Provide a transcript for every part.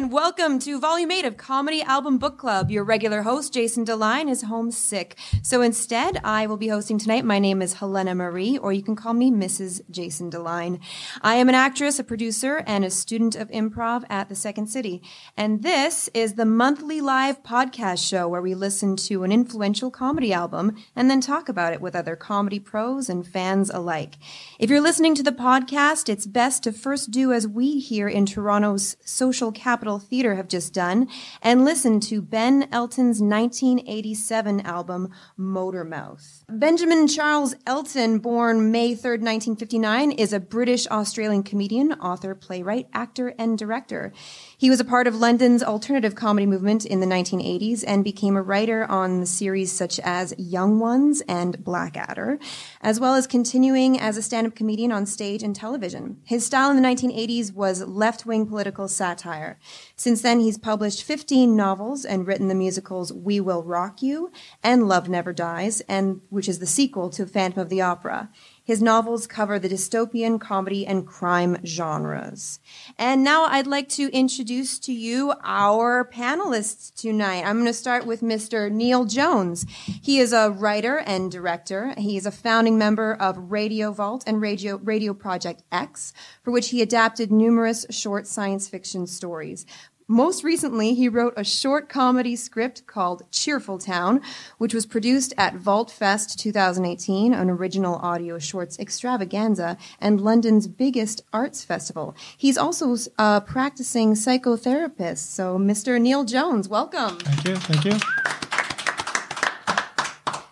And welcome to Volume 8 of Comedy Album Book Club. Your regular host, Jason Deline, is homesick. So instead, I will be hosting tonight. My name is Helena Marie, or you can call me Mrs. Jason Deline. I am an actress, a producer, and a student of improv at the Second City. And this is the monthly live podcast show where we listen to an influential comedy album and then talk about it with other comedy pros and fans alike. If you're listening to the podcast, it's best to first do as we here in Toronto's Social Capital Theatre have just done and listen to Ben Elton's 1987 album, Motormouth. Benjamin Charles Elton, born May 3rd, 1959, is a British Australian comedian, author, playwright, actor, and director. He was a part of London's alternative comedy movement in the 1980s and became a writer on series such as Young Ones and Blackadder, as well as continuing as a stand-up comedian on stage and television. His style in the 1980s was left-wing political satire. Since then, he's published 15 novels and written the musicals We Will Rock You and Love Never Dies, and which is the sequel to Phantom of the Opera. His novels cover the dystopian, comedy, and crime genres. And now I'd like to introduce to you our panelists tonight. I'm going to start with Mr. Neil Jones. He is a writer and director. He is a founding member of Radio Vault and Radio, Radio Project X, for which he adapted numerous short science fiction stories. Most recently, he wrote a short comedy script called Cheerful Town, which was produced at Vault Fest 2018, an original audio shorts extravaganza and London's biggest arts festival. He's also a practicing psychotherapist. So, Mr. Neil Jones, welcome. Thank you. Thank you.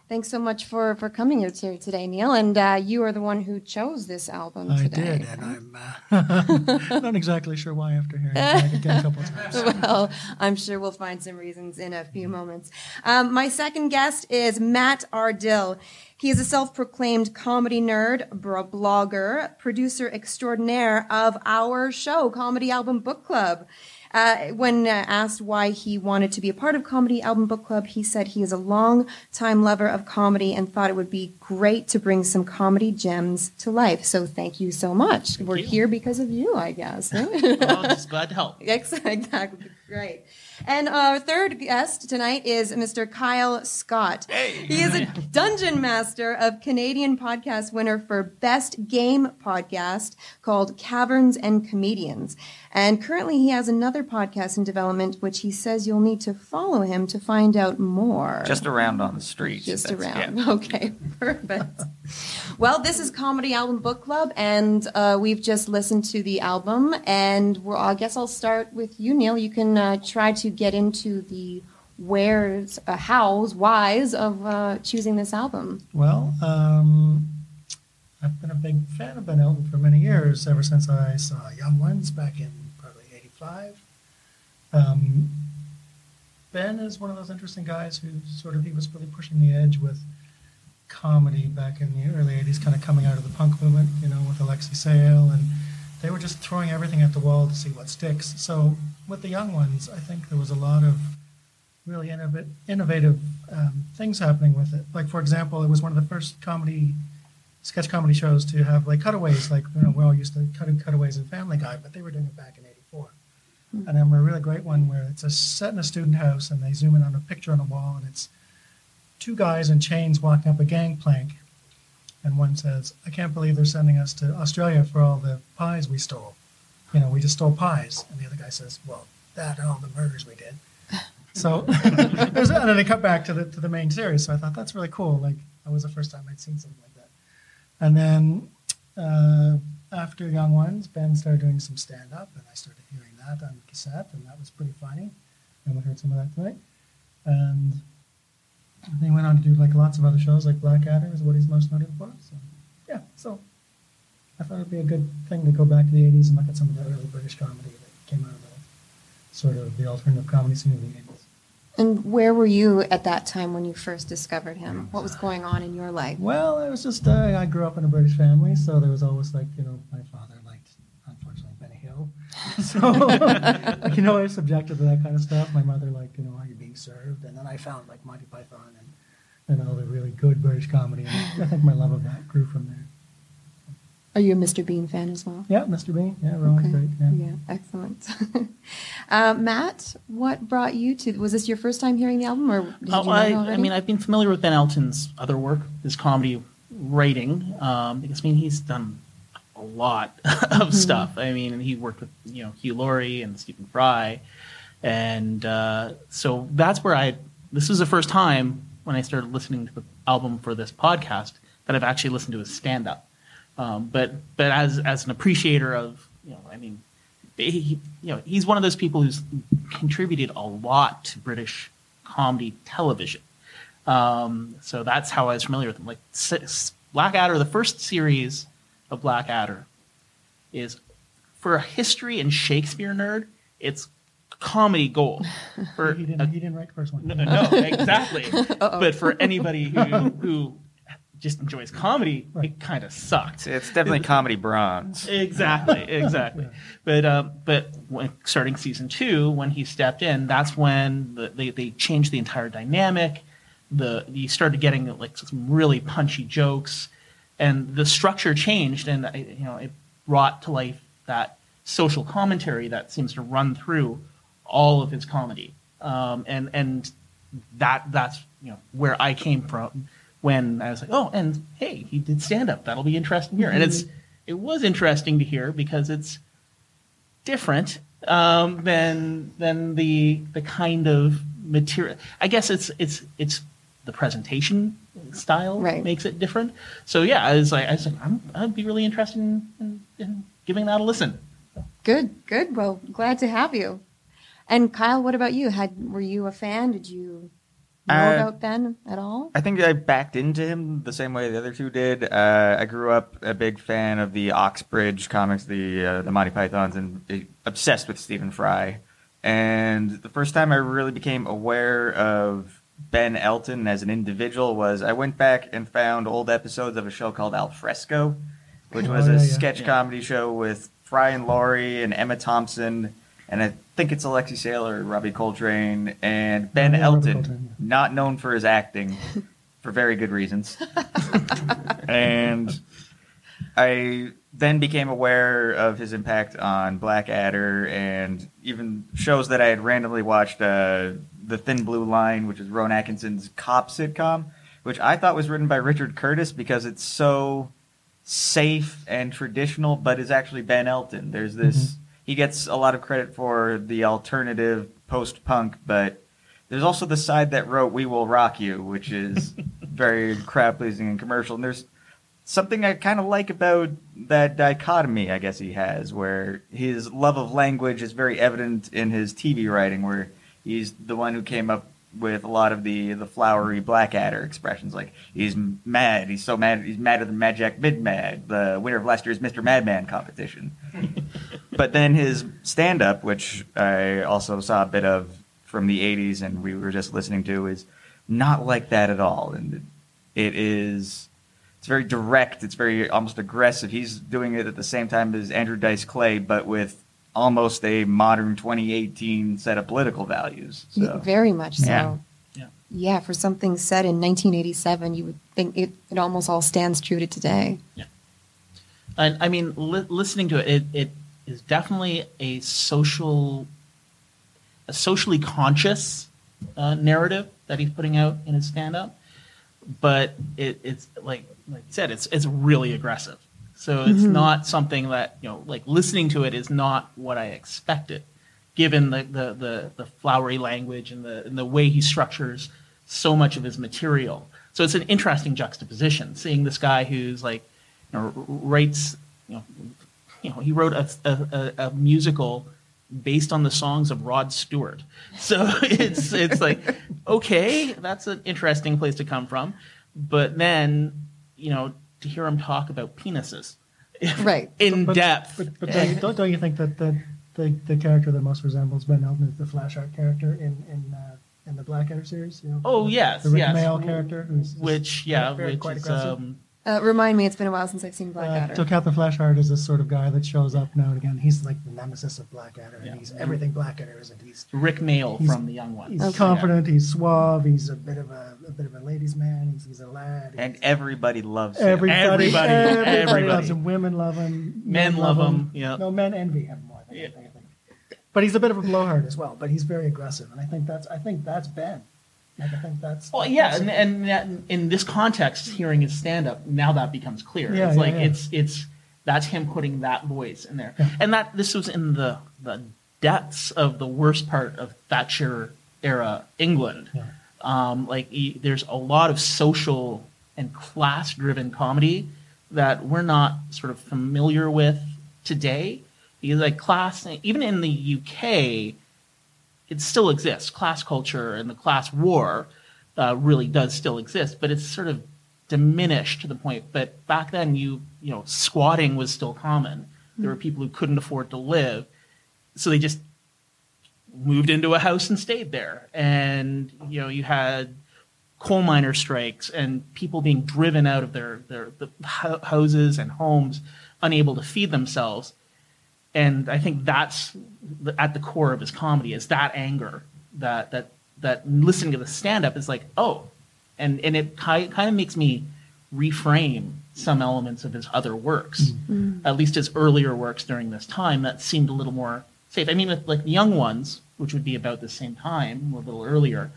Thanks so much for, for coming here to- today, Neil. And uh, you are the one who chose this album I today. did, and I'm uh, not exactly sure why after hearing it again a couple of times. well, I'm sure we'll find some reasons in a few moments. Um, my second guest is Matt Ardill. He is a self-proclaimed comedy nerd, blogger, producer extraordinaire of our show, Comedy Album Book Club. Uh, when uh, asked why he wanted to be a part of Comedy Album Book Club, he said he is a long time lover of comedy and thought it would be great to bring some comedy gems to life. So thank you so much. We're you. here because of you, I guess. well, just glad to help. Exactly. Great. And our third guest tonight is Mr. Kyle Scott. He is a dungeon master of Canadian podcast winner for Best Game Podcast called Caverns and Comedians. And currently he has another podcast in development, which he says you'll need to follow him to find out more. Just around on the streets. Just That's- around. yeah. Okay, perfect. well, this is Comedy Album Book Club, and uh, we've just listened to the album. And we're, I guess I'll start with you, Neil. You can uh, try to get into the where's, uh, hows, whys of uh, choosing this album. Well, um, I've been a big fan of Ben Elton for many years, ever since I saw Young Ones back in probably '85. Um, ben is one of those interesting guys who sort of he was really pushing the edge with comedy back in the early '80s, kind of coming out of the punk movement, you know, with Alexei Sayle, and they were just throwing everything at the wall to see what sticks. So with the Young Ones, I think there was a lot of really innov- innovative um, things happening with it. Like for example, it was one of the first comedy sketch comedy shows to have like cutaways. Like you know, we all used to cutting cutaways in Family Guy, but they were doing it back in '84. Hmm. And I remember a really great one where it's a set in a student house, and they zoom in on a picture on a wall, and it's two guys in chains walking up a gangplank. And one says, "I can't believe they're sending us to Australia for all the pies we stole. You know, we just stole pies." And the other guy says, "Well, that and all the murders we did." So, and then they cut back to the to the main series. So I thought that's really cool. Like that was the first time I'd seen something like that. And then uh, after Young Ones, Ben started doing some stand up, and I started hearing that on cassette, and that was pretty funny. And we heard some of that tonight. And then he went on to do like lots of other shows, like Blackadder is what he's most noted for. So yeah, so I thought it'd be a good thing to go back to the 80s and look at some of the early British comedy that came out of the sort of the alternative comedy scene of the 80s. And where were you at that time when you first discovered him? What was going on in your life? Well, it was just uh, I grew up in a British family, so there was always like you know my father liked unfortunately Benny Hill, so like, you know I was subjected to that kind of stuff. My mother liked you know Are You Being Served, and then I found like Monty Python and and all the really good British comedy, and I think my love of that grew from there. Are you a Mr. Bean fan as well? Yeah, Mr. Bean. Yeah, Ron's Okay. great. Yeah. Yeah, excellent. uh, Matt, what brought you to? Was this your first time hearing the album, or did you Oh, know I, it I mean, I've been familiar with Ben Elton's other work, his comedy writing, um, because I mean, he's done a lot of stuff. I mean, and he worked with you know Hugh Laurie and Stephen Fry, and uh, so that's where I. This was the first time when I started listening to the album for this podcast that I've actually listened to his stand up. Um, but but as as an appreciator of you know, I mean, he, you know, he's one of those people who's contributed a lot to British comedy television. Um, so that's how I was familiar with him. Like S- S- Blackadder, the first series of Blackadder is for a history and Shakespeare nerd, it's comedy gold. For He didn't. He didn't write the first one. no, no, exactly. but for anybody who who just enjoys comedy, it kind of sucked. It's definitely comedy bronze. Exactly, exactly. But um, but when, starting season two, when he stepped in, that's when the, they they changed the entire dynamic. The you started getting like some really punchy jokes, and the structure changed, and you know it brought to life that social commentary that seems to run through all of his comedy. Um, and and that that's you know where I came from when I was like, oh, and hey, he did stand up. That'll be interesting here. And it's it was interesting to hear because it's different um, than than the the kind of material. I guess it's it's it's the presentation style Right. makes it different. So yeah, I was like, I was like, I'm, I'd be really interested in, in, in giving that a listen. Good, good. Well, glad to have you. And Kyle, what about you? Had were you a fan? Did you know Uh, about Ben at all? I think I backed into him the same way the other two did. Uh, I grew up a big fan of the Oxbridge comics, the uh, the Monty Pythons, and obsessed with Stephen Fry. And the first time I really became aware of Ben Elton as an individual was I went back and found old episodes of a show called Al Fresco, which Oh, was yeah, a sketch Yeah. comedy show with Fry and Laurie and Emma Thompson, and I think it's Alexei Saylor, Robbie Coltrane, and Ben Yeah, Elton, Coltrane, yeah. not known for his acting for very good reasons. and I then became aware of his impact on Blackadder and even shows that I had randomly watched uh, The Thin Blue Line, which is Rowan Atkinson's cop sitcom, which I thought was written by Richard Curtis because it's so safe and traditional, but is actually Ben Elton. There's this. He gets a lot of credit for the alternative post punk, but there's also the side that wrote "We Will Rock You," which is very crowd pleasing and commercial. And there's something I kind of like about that dichotomy. I guess he has, where his love of language is very evident in his TV writing, where he's the one who came up with a lot of the the flowery Blackadder expressions, like he's mad, he's so mad, he's madder than Mad Jack McMad, the winner of last year's Mr. Madman competition. but then his stand up, which I also saw a bit of from the 80s and we were just listening to, is not like that at all. And it is, it's very direct, it's very almost aggressive. He's doing it at the same time as Andrew Dice Clay, but with almost a modern 2018 set of political values. So. Very much so. Yeah. Yeah. Yeah, for something said in 1987, you would think it, it almost all stands true to today. Yeah. And I mean, li- listening to it, it, it is definitely a social, a socially conscious uh, narrative that he's putting out in his stand-up. But it, it's like like you said, it's it's really aggressive. So it's mm-hmm. not something that you know, like listening to it is not what I expected, given the the the, the flowery language and the and the way he structures so much of his material. So it's an interesting juxtaposition, seeing this guy who's like you know, writes, you know, you know, he wrote a, a, a, a musical based on the songs of Rod Stewart. So it's it's like, okay, that's an interesting place to come from. But then, you know, to hear him talk about penises Right. in But- depth. But, but don't, you, don't, don't you think that the, the the character that most resembles Ben Elton is the Flashheart character in in uh, in the Blackadder series? You know, Oh, the, yes, the Rick yes. Mail character, who's which yeah, very- which quite is aggressive. um, Uh, remind me, it's been a while since I've seen Uh, Blackadder. so Captain Flashheart is this sort of guy that shows up now and again. He's like the nemesis of Blackadder, Yeah. and he's everything Blackadder is, and he's Rik Mayall He's- from the Young Ones. he's Okay. confident, he's suave, he's a bit of a, a bit of a ladies' man, he's, he's a lad. And everybody loves him. everybody, Everybody, everybody, everybody. loves him. Women love him. Men love him, yeah. No, men envy him more. Than Yeah. anything, But he's a bit of a blowhard as well. But he's very aggressive, and I think that's I think that's Ben. Like, I think that's. Well, yeah, and, and that, in this context, hearing his stand up, now that becomes clear. Yeah, it's yeah, like yeah. it's it's that's him putting that voice in there, and that this was in the the depths of the worst part of Thatcher era England. Um, like e- there's a lot of social and class driven comedy that we're not sort of familiar with today. Because like class, even in the UK, it still exists. Class culture and the class war uh, really does still exist, but it's sort of diminished to the point. But back then, you you know, squatting was still common. There were people who couldn't afford to live, so they just moved into a house and stayed there. And you know, you had coal miner strikes and people being driven out of their their the houses and homes, unable to feed themselves. And I think that's the, at the core of his comedy is that anger that that that listening to the stand up is like oh, and and it ki- kind of makes me reframe some elements of his other works, mm-hmm. Mm-hmm. at least his earlier works during this time that seemed a little more safe. I mean, with like the young ones, which would be about the same time, a little earlier,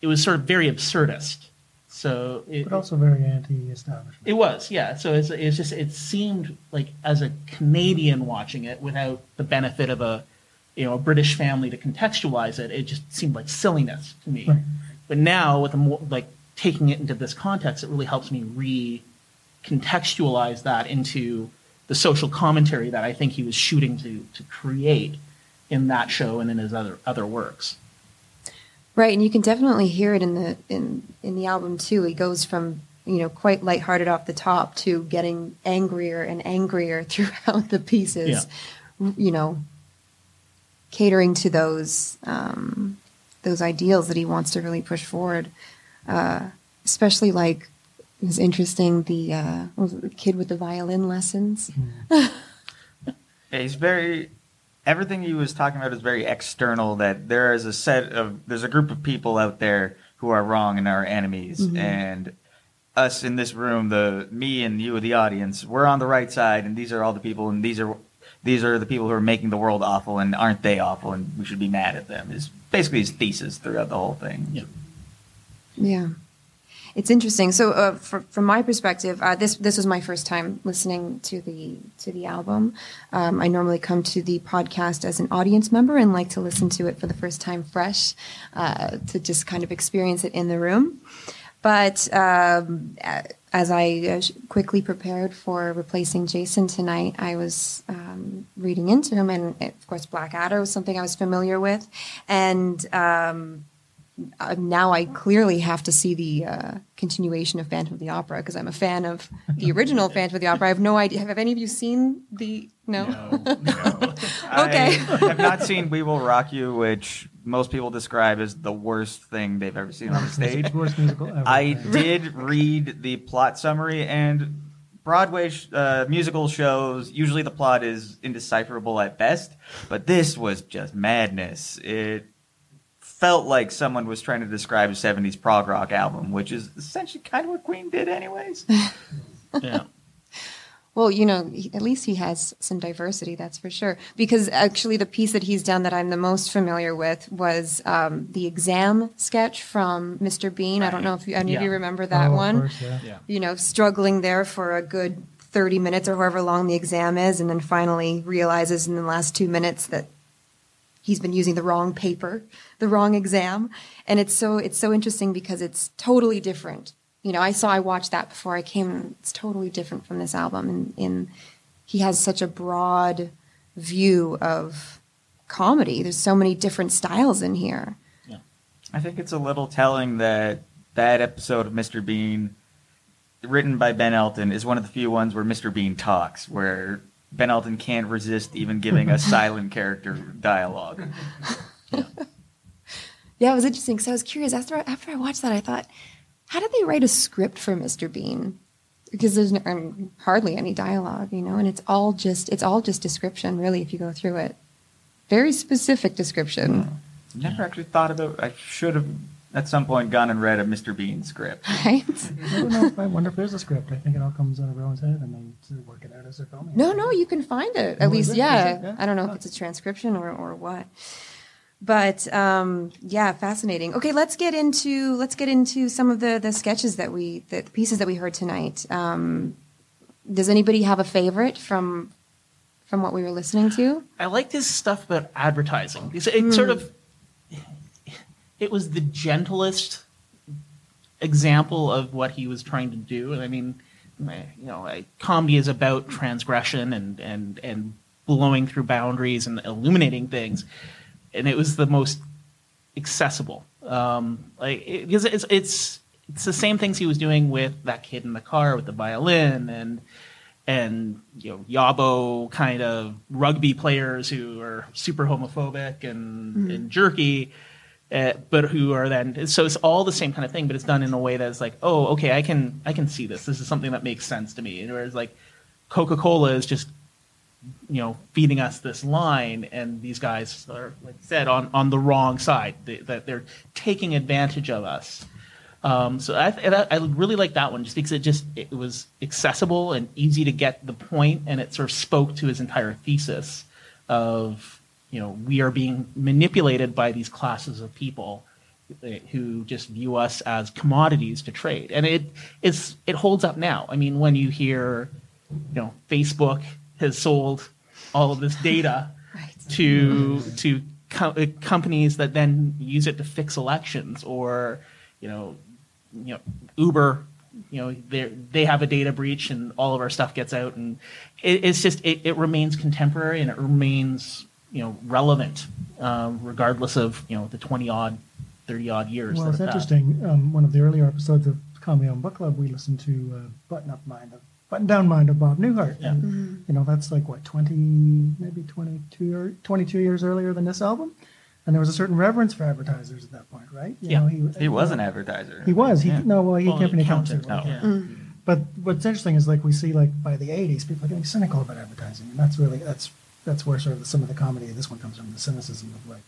it was sort of very absurdist. So it, but also very anti-establishment. it was, yeah. So it's, it's just it seemed like as a Canadian watching it without the benefit of a you know a British family to contextualize it, it just seemed like silliness to me. Right. But now with a more like taking it into this context, it really helps me re contextualize that into the social commentary that I think he was shooting to to create in that show and in his other other works. Right, and you can definitely hear it in the in in the album too. He goes from you know quite lighthearted off the top to getting angrier and angrier throughout the pieces. Yeah. You know, catering to those um, those ideals that he wants to really push forward. Uh, especially like it was interesting the uh, was it, the kid with the violin lessons. Yeah, he's very. Everything he was talking about is very external. That there is a set of there's a group of people out there who are wrong and are enemies, mm-hmm. and us in this room, the me and you, the audience, we're on the right side, and these are all the people, and these are these are the people who are making the world awful, and aren't they awful, and we should be mad at them. Is basically his thesis throughout the whole thing. Yeah. Yeah, it's interesting. So, uh, for, from my perspective, uh, this this was my first time listening to the to the album. Um, I normally come to the podcast as an audience member and like to listen to it for the first time fresh, uh, to just kind of experience it in the room. But um, as I uh, quickly prepared for replacing Jason tonight, I was um, reading into him, and of course, Blackadder was something I was familiar with, and. Um, uh, now I clearly have to see the uh, continuation of Phantom of the Opera because I'm a fan of the original Phantom of the Opera. I have no idea. Have any of you seen the? No. Okay. I have not seen "We Will Rock You," which most people describe as the worst thing they've ever seen on the stage. Worst musical ever. I did read the plot summary, and Broadway sh- uh, musical shows usually the plot is indecipherable at best, but this was just madness. It felt like someone was trying to describe a '70s prog rock album, which is essentially kind of what Queen did, anyways. Yeah. Well, you know, at least he has some diversity, that's for sure. Because actually, the piece that he's done that I'm the most familiar with was um, the exam sketch from Mr. Bean. I don't know if you, any of you remember that Oh, of one. course, yeah. Yeah. you know, struggling there for a good 30 minutes or however long the exam is, and then finally realizes in the last two minutes that he's been using the wrong paper, the wrong exam. And it's so, it's so interesting because it's totally different. You know, I saw, I watched that before I came, it's totally different from this album. And, and he has such a broad view of comedy. There's so many different styles in here. Yeah. I think it's a little telling that that episode of Mr. Bean written by Ben Elton, is one of the few ones where Mr. Bean talks, where Ben Elton can't resist even giving a silent character dialogue. Yeah, it was interesting because I was curious after after I watched that. I thought, how did they write a script for Mr. Bean? Because there's um, hardly any dialogue, you know, and it's all just it's all just description, really. If you go through it, very specific description, Never actually thought about. I should have at some point gone and read a Mr. Bean script. right? I don't know. If, I wonder if there's a script. I think it all comes out of everyone's head, and they sort work it out as they're filming. No, no, you can find it. At least, it? Is yeah. it? Yeah. I don't know if Oh. it's a transcription or, or what. But um, yeah, fascinating. Okay, let's get into let's get into some of the the sketches that we the pieces that we heard tonight. Um, does anybody have a favorite from from what we were listening to? I liked his stuff about advertising. It's- It sort of it was the gentlest example of what he was trying to do. And I mean, you know, I, comedy is about transgression and and and blowing through boundaries and illuminating things. And it was the most accessible. Um, like it, because it's it's it's the same things he was doing with that kid in the car with the violin and and you know yabo kind of rugby players who are super homophobic and, and jerky uh, but who are then so it's all the same kind of thing but it's done in a way that's like oh okay i can i can see this. This is something that makes sense to me. And whereas like coca-cola is just you know feeding us this line and these guys are like I said on on the wrong side. They, that they're taking advantage of us. Um, so I, I really like that one just because it just it was accessible and easy to get the point, and it sort of spoke to his entire thesis of you know we are being manipulated by these classes of people eh, who just view us as commodities to trade, and it it's it holds up now. I mean, when you hear you know Facebook has sold all of this data Right. to to co- uh, companies that then use it to fix elections or you know you know Uber you know they they have a data breach and all of our stuff gets out and it, it's just it, it remains contemporary and it remains you know relevant um, regardless of you know the 20 odd 30 odd years Well, it's interesting. Um, one of the earlier episodes of Comedy on Book Club, we listened to uh, Button Up Mind of Button Down Mind of Bob Newhart. Yeah. And, you know, that's like what, 20, maybe 22, or 22 years earlier than this album? And there was a certain reverence for advertisers at that point, right? You Yeah. know, He was an advertiser. He was. He Yeah. no, well, he Well, kept an accountant, accountant. no. yeah. Yeah. But what's interesting is like we see like by the '80s, people are getting cynical about advertising, and that's really that's that's where sort of the, some of the comedy of this one comes from, the cynicism of like,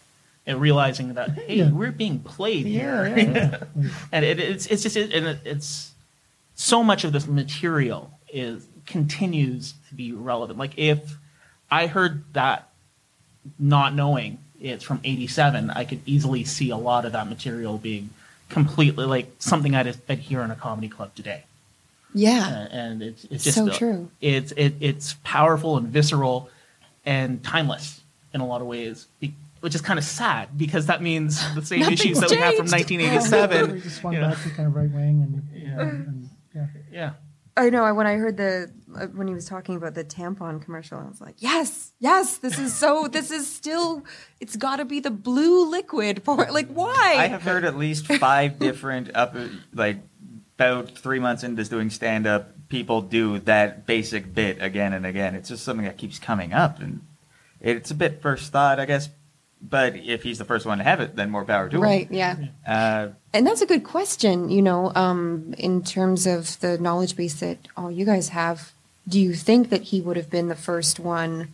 and realizing that hey Yeah. we're being played yeah, here yeah, yeah. and it, it's it's just and it, it's so much of this material is continues to be relevant. Like if I heard that, not knowing it's from '87, I could easily see a lot of that material being completely like something I'd, I'd hear in a comedy club today. Yeah. Uh, and it's it's just So true. It's it, it's powerful and visceral and timeless in a lot of ways, which is kind of sad because that means the same issues that we have from changed. 1987. we just swung you know. back to kind of right wing and, Yeah. and yeah. Yeah. I know. I- When I heard the uh, when he was talking about the tampon commercial, I was like, "Yes, yes, this is so. This is still. It's got to be the blue liquid for like why? I have heard at least five different up like about three months into doing stand up, people do that basic bit again and again. It's just something that keeps coming up, and it's a bit first thought, I guess. But if he's the first one to have it, then more power to him. right? Yeah. Uh, And that's a good question. You know, um, in terms of the knowledge base that all you guys have, do you think that he would have been the first one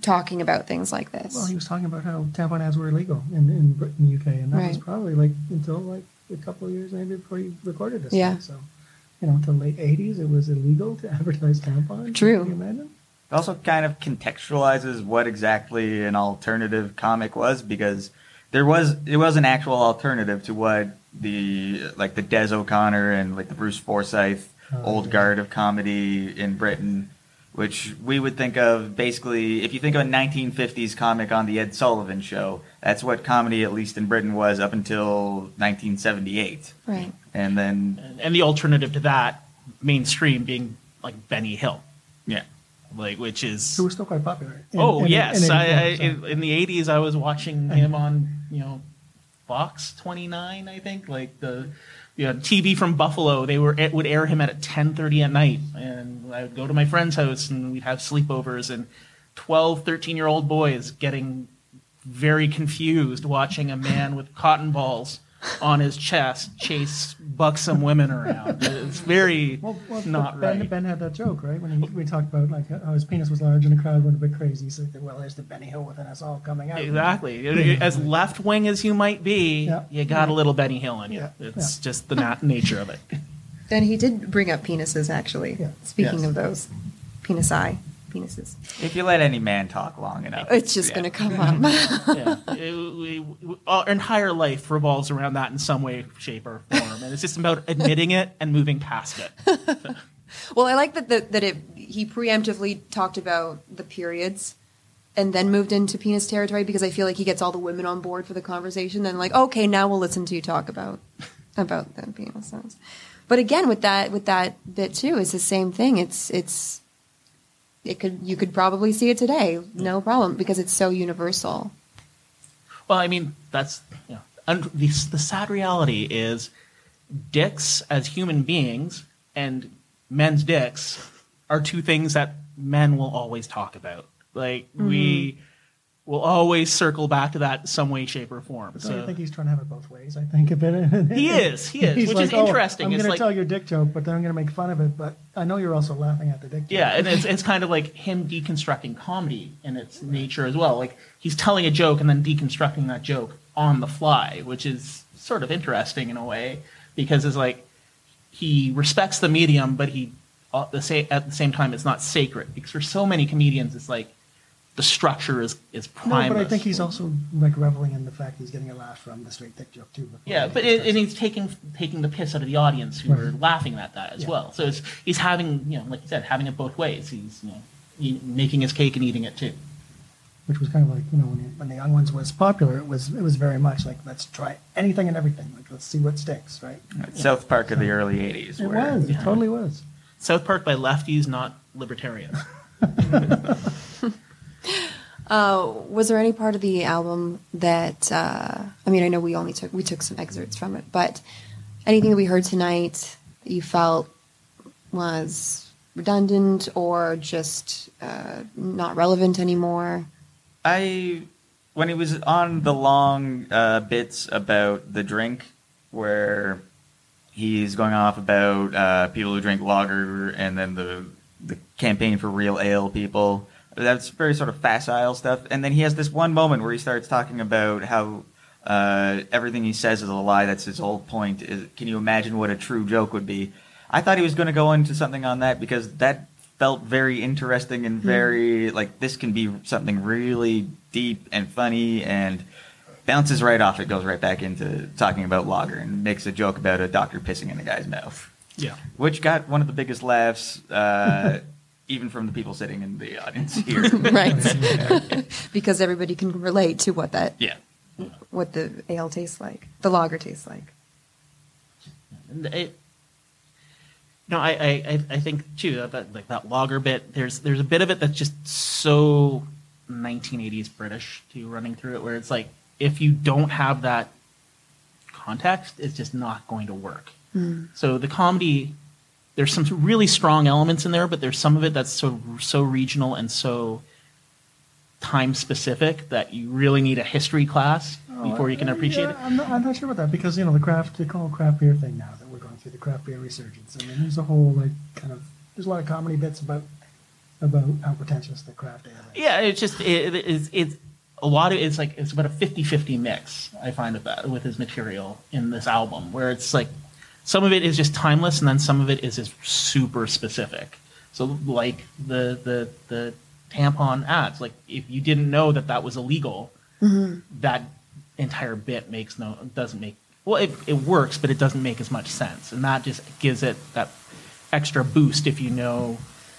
talking about things like this? Well, he was talking about how tampon ads were illegal in in Britain, the UK, and that was probably like until like a couple of years maybe before he recorded this. Yeah. thing. So, you know, until late '80s, it was illegal to advertise tampons. True. Can you imagine? It also kind of contextualizes what exactly an alternative comic was because there was it was an actual alternative to what the like the Des O'Connor and like the Bruce Forsyth Oh, old yeah. guard of comedy in Britain, which we would think of basically if you think of a 1950s comic on the Ed Sullivan Show, that's what comedy at least in Britain was up until 1978, right. And then And, and the alternative to that, mainstream being like Benny Hill, yeah. like which is Who was still quite popular. in- oh in- yes, in I, I, in, in the '80s I was watching him on you know Fox 29, I think, like the you know, TV from Buffalo, they were it would air him at 10:30 at night, and I would go to my friend's house and we'd have sleepovers, and 12, 13 year old boys getting very confused watching a man with cotton balls on his chest chase buxom women around. It's very Well, well not ben, right. Ben had that joke, right? When he, we talked about like how his penis was large and the crowd went a bit crazy. So, well, there's the Benny Hill within us all coming out. Exactly. As left wing as you might be, Yeah. you got a little Benny Hill in you. Yeah. It's just the nat- nature of it. And he did bring up penises, actually. Yeah. Speaking Yes. of those, penis eye, penises. If you let any man talk long enough, It's just yeah. going to come up. yeah. It- we- we- uh, our entire life revolves around that in some way, shape, or form, and it's just about admitting it and moving past it. well, I like that the, that it he preemptively talked about the periods and then moved into penis territory because I feel like he gets all the women on board for the conversation. Then like, okay, now we'll listen to you talk about about the penises. But again, with that with that bit too, it's the same thing. It's it's it could you could probably see it today, no problem, because it's so universal. Well, I mean, that's you know, un- the, the sad reality is dicks as human beings and men's dicks are two things that men will always talk about. Like we mm-hmm. Will always circle back to that some way, shape, or form. But don't think he's trying to have it both ways? I think a bit. He is, he is, which like, is "Oh, interesting. I'm going like- to tell your dick joke, but then I'm going to make fun of it. But I know you're also laughing at the dick joke. Yeah, and it's it's kind of like him deconstructing comedy in its nature as well. Like he's telling a joke and then deconstructing that joke on the fly, which is sort of interesting in a way because it's like he respects the medium, but he uh, same at the same time it's not sacred because for so many comedians it's like the structure is is No, but I think he's also like reveling in the fact he's getting a laugh from the straight dick joke too. Yeah, but it, and he's taking taking the piss out of the audience who are laughing at that as Yeah. well. So it's, he's having, you know, like you said, having it both ways. He's you know, he- making his cake and eating it too. which was kind of like you know when, you, when the young ones was popular, it was it was very much like let's try anything and everything, like let's see what sticks, right? South Park of the early '80s. It where, was, it Yeah. totally was. South Park by lefties, not libertarians. Uh, was there any part of the album that uh, I mean, I know we only took we took some excerpts from it, but anything that we heard tonight that you felt was redundant or just uh, not relevant anymore? I when he was on the long uh, bits about the drink, where he's going off about uh, people who drink lager and then the the campaign for real ale people. That's very sort of facile stuff. And then he has this one moment where he starts talking about how uh, everything he says is a lie. That's his whole point. Is, can you imagine what a true joke would be? I thought he was going to go into something on that because that felt very interesting and very like this can be something really deep and funny and bounces right off it goes right back into talking about lager and makes a joke about a doctor pissing in a guy's mouth Yeah. which got one of the biggest laughs uh, even from the people sitting in the audience here right, because everybody can relate to what that yeah what the ale tastes like, the lager tastes like. And it, no, I, I, I- I think too that, that like that lager bit. There's there's a bit of it that's just so 1980s British to running through it, where it's like if you don't have that context, it's just not going to work. Hmm. So the comedy, there's some really strong elements in there, but there's some of it that's so so regional and so time specific that you really need a history class before you can Uh, appreciate yeah, it. I'm not, I'm not sure about that because you know the craft, they call it craft beer thing now that we're going through the craft beer resurgence. I mean, there's a whole like kind of there's a lot of comedy bits about about how pretentious the craft ale is. Yeah, it's just it, it's it's a lot of it's like it's about a 50-50 mix. I find with that with his material in this album, where it's like some of it is just timeless, and then some of it is just super specific. So like the the the tampon ads, like if you didn't know that that was illegal, mm-hmm. that entire bit makes no doesn't make well it, it works, but it doesn't make as much sense, and that just gives it that extra boost if you know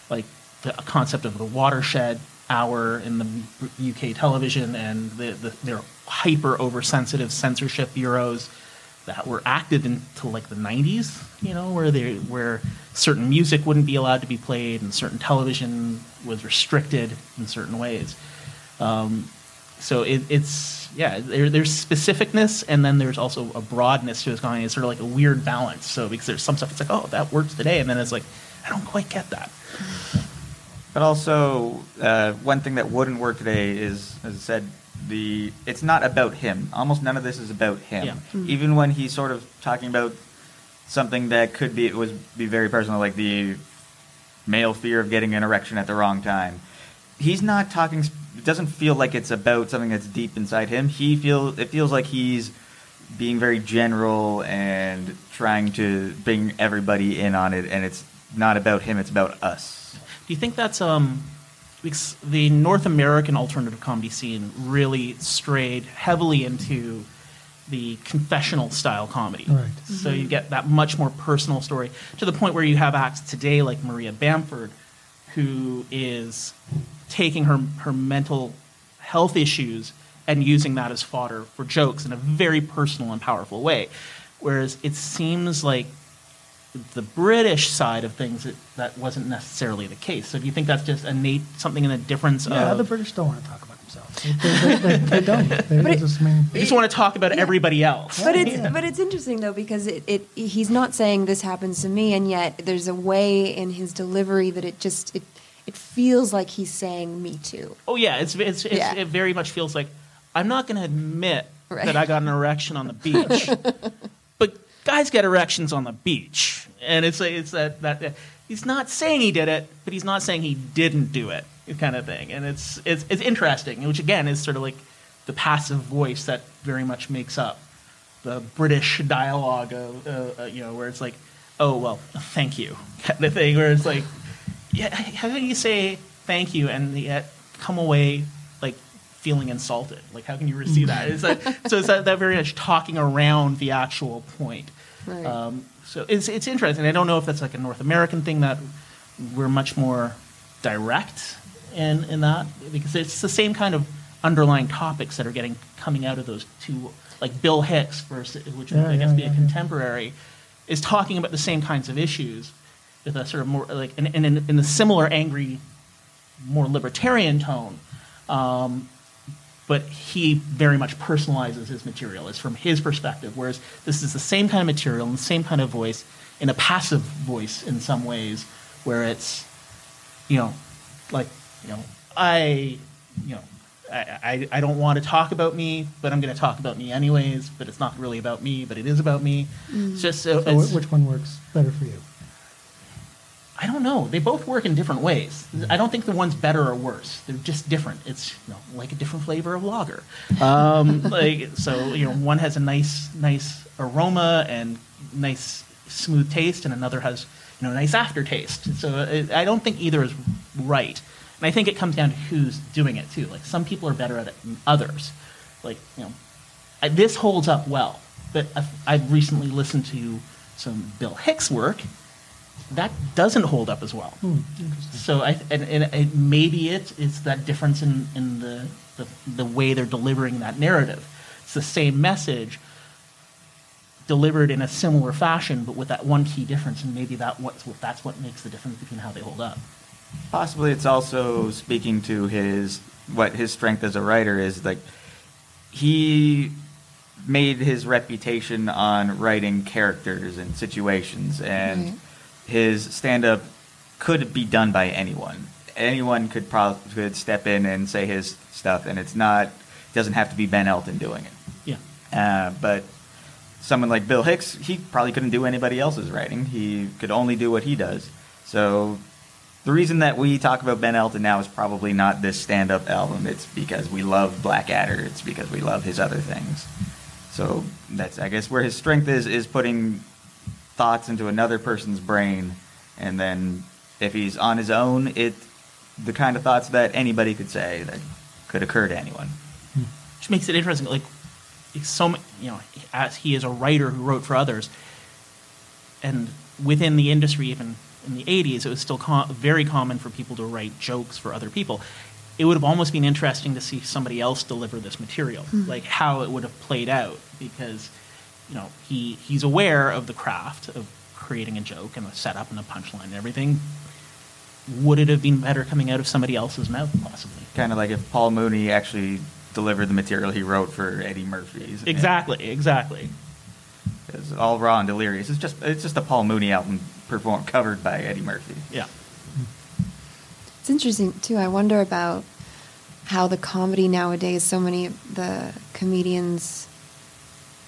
like the concept of the watershed hour in the UK television and the, the their hyper oversensitive censorship bureaus that were active until like the 90s, you know, where they where certain music wouldn't be allowed to be played and certain television was restricted in certain ways. Um, so it, it's yeah, there, there's specificness, and then there's also a broadness to his comedy. It's sort of like a weird balance. So because there's some stuff, it's like, oh, that works today, and then it's like, I don't quite get that. But also, uh, one thing that wouldn't work today is, as I said, the it's not about him. Almost none of this is about him. Yeah. Even when he's sort of talking about something that could be it was be very personal, like the male fear of getting an erection at the wrong time. He's not talking. It doesn't feel like it's about something that's deep inside him. He feel it feels like he's being very general and trying to bring everybody in on it, and it's not about him. It's about us. Do you think that's um, because the North American alternative comedy scene really strayed heavily into the confessional style comedy. Right. So you get that much more personal story to the point where you have acts today like Maria Bamford, who is taking her her mental health issues and using that as fodder for jokes in a very personal and powerful way. Whereas it seems like the British side of things, it, that wasn't necessarily the case. So do you think that's just innate something in the difference Yeah, of the British don't want to talk about themselves. They, they, they, they don't. They, But it- just I mean, they just want to talk about everybody else? But it's Yeah. but it's interesting though because it, it he's not saying this happens to me and yet there's a way in his delivery that it just it it feels like he's saying me too. Oh yeah, it's, it's, it's Yeah. it very much feels like I'm not going to admit Right. that I got an erection on the beach, but guys get erections on the beach, and it's it's that that he's not saying he did it, but he's not saying he didn't do it, kind of thing, and it's it's it's interesting, which again is sort of like the passive voice that very much makes up the British dialogue of uh, uh, you know where it's like, oh well, thank you kind of thing, where it's like, yeah, how can you say thank you and yet come away like feeling insulted? Like how can you receive that? It's like, so it's that, that very much talking around the actual point. Right. Um, so it's it's interesting. I don't know if that's like a North American thing that we're much more direct in in that because it's the same kind of underlying topics that are getting coming out of those two like Bill Hicks versus which would Yeah, I guess yeah, be a yeah, contemporary is talking about the same kinds of issues with a sort of more like and in, in, in a similar angry more libertarian tone um, but he very much personalizes his material. It's from his perspective, whereas this is the same kind of material and the same kind of voice in a passive voice in some ways, where it's, you know, like, you know, I, you know, I, I, I don't want to talk about me, but I'm going to talk about me anyways, but it's not really about me, but it is about me. It's just, uh, so it's- which one works better for you? I don't know. They both work in different ways. I don't think the one's better or worse. They're just different. It's you know like a different flavor of lager. Um, like so, you know, one has a nice nice aroma and nice smooth taste, and another has you know nice aftertaste. So it, I don't think either is right. And I think it comes down to who's doing it too. Like some people are better at it than others. Like you know, I, this holds up well. But I've, I've recently listened to some Bill Hicks work. That doesn't hold up as well. Hmm. So I and, and it, maybe it is that difference in, in the, the the way they're delivering that narrative. It's the same message delivered in a similar fashion, but with that one key difference, and maybe that what's what that's what makes the difference between how they hold up. Possibly, it's also speaking to his what his strength as a writer is. Like he made his reputation on writing characters and situations, and Right. His stand-up could be done by anyone. Anyone could probably could step in and say his stuff, and it's not doesn't have to be Ben Elton doing it. Yeah. Uh, but someone like Bill Hicks, he probably couldn't do anybody else's writing. He could only do what he does. So the reason that we talk about Ben Elton now is probably not this stand-up album. It's because we love Blackadder. It's because we love his other things. So that's I guess where his strength is is putting thoughts into another person's brain, and then if he's on his own, it the kind of thoughts that anybody could say that could occur to anyone. Hmm. which makes it interesting. Like, so you know, as he is a writer who wrote for others, and within the industry, even in the '80s, it was still com- very common for people to write jokes for other people. It would have almost been interesting to see somebody else deliver this material, hmm. like how it would have played out, because you know he he's aware of the craft of creating a joke and a setup and a punchline and everything. Would it have been better coming out of somebody else's mouth, possibly? Kind of like if Paul Mooney actually delivered the material he wrote for Eddie Murphy's. Exactly, exactly. It's all raw and delirious. It's just it's just a Paul Mooney album performed covered by Eddie Murphy. Yeah. It's interesting too. I wonder about how the comedy nowadays. So many of the comedians,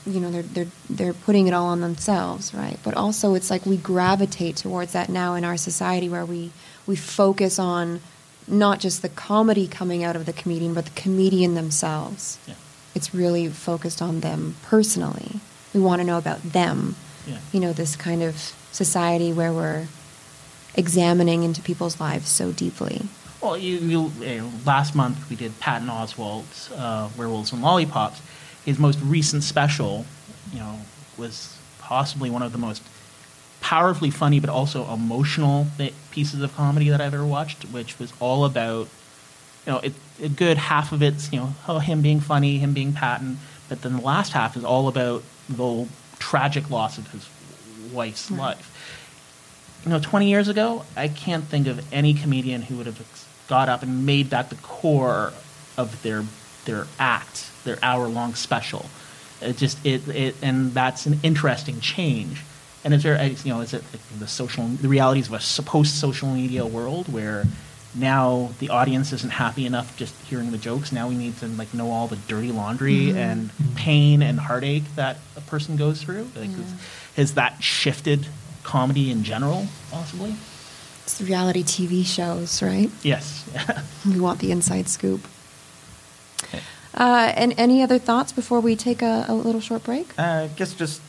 you know, they're they're they're putting it all on themselves, right? But also, it's like we gravitate towards that now in our society, where we we focus on not just the comedy coming out of the comedian, but the comedian themselves. Yeah. It's really focused on them personally. We want to know about them. Yeah. You know, this kind of society where we're examining into people's lives so deeply. Well, you, you, last month we did Patton Oswalt's uh, Werewolves and Lollipops. His most recent special, you know, was possibly one of the most powerfully funny but also emotional pieces of comedy that I've ever watched, which was all about, you know, it, a good half of it's, you know, oh, him being funny, him being Patton, but then the last half is all about the tragic loss of his wife's Right. life. You know, 20 years ago, I can't think of any comedian who would have got up and made that the core of their their act, their hour long special. It just it, it and that's an interesting change. And is there uh, you know is it the social the realities of a post social media world where now the audience isn't happy enough just hearing the jokes. Now we need to like know all the dirty laundry and pain and heartache that a person goes through. Like, is- has that shifted comedy in general, possibly? It's the reality TV shows, right? Yes. We want the inside scoop. Uh, and any other thoughts before we take a, a little short break? Uh, I guess just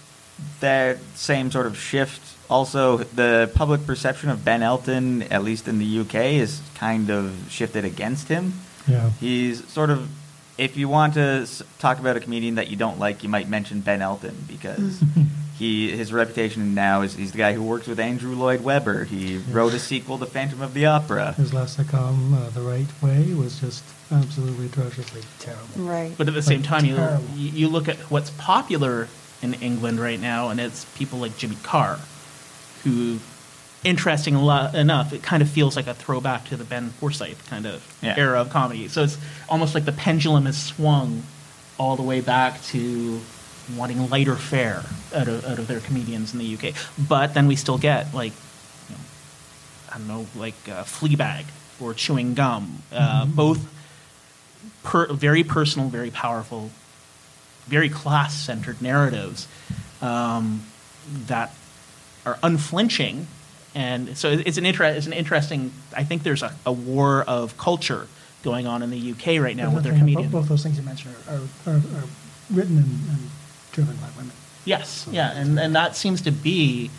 that same sort of shift. Also, the public perception of Ben Elton, at least in the UK, is kind of shifted against him. Yeah. He's sort of, if you want to talk about a comedian that you don't like, you might mention Ben Elton because he his reputation now is he's the guy who works with Andrew Lloyd Webber. He wrote a sequel to Phantom of the Opera. His last sitcom, uh, The Wright Way, was just absolutely atrociously terrible. Right. But at the same Like, time, you, terrible. you you look at what's popular in England right now, and it's people like Jimmy Carr, who, interesting lo- enough, it kind of feels like a throwback to the Ben Forsyth kind of Yeah. era of comedy. So it's almost like the pendulum has swung all the way back to wanting lighter fare out of, out of their comedians in the UK. But then we still get like you know, I don't know, like uh, Fleabag or Chewing Gum, uh, both per, very personal, very powerful, very class-centered narratives um, that are unflinching, and so it's an inter- it's an interesting. I think there's a, a war of culture going on in the UK right now with their comedians. Both those things you mentioned are, are, are, are written and, and driven by women. Yes, yeah, and, and that seems to be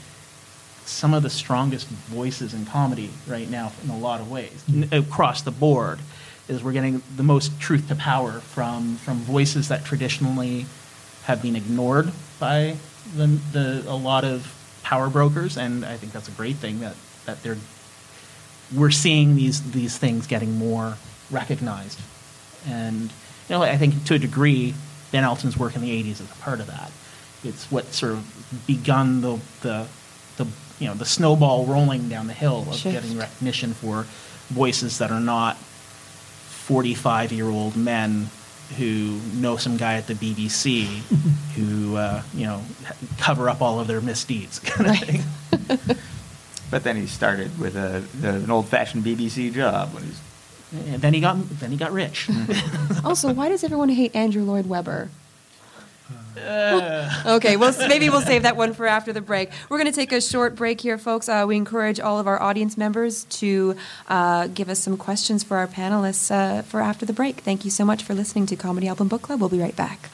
some of the strongest voices in comedy right now in a lot of ways across the board. Is we're getting the most truth to power from from voices that traditionally have been ignored by the, the a lot of power brokers, and I think that's a great thing that that they're we're seeing these these things getting more recognized, and you know I think to a degree, Ben Elton's work in the '80s is a part of that. It's what sort of begun the the the you know the snowball rolling down the hill of Shift. getting recognition for voices that are not 45 year old men who know some guy at the BBC who uh, you know cover up all of their misdeeds kind of Right. thing. But then he started with a, an old-fashioned BBC job when he's And then he got then he got rich. Also, why does everyone hate Andrew Lloyd Webber? okay, well, maybe we'll save that one for after the break. We're going to take a short break here, folks. Uh, we encourage all of our audience members to uh, give us some questions for our panelists uh, for after the break. Thank you so much for listening to Comedy Album Book Club. We'll be right back.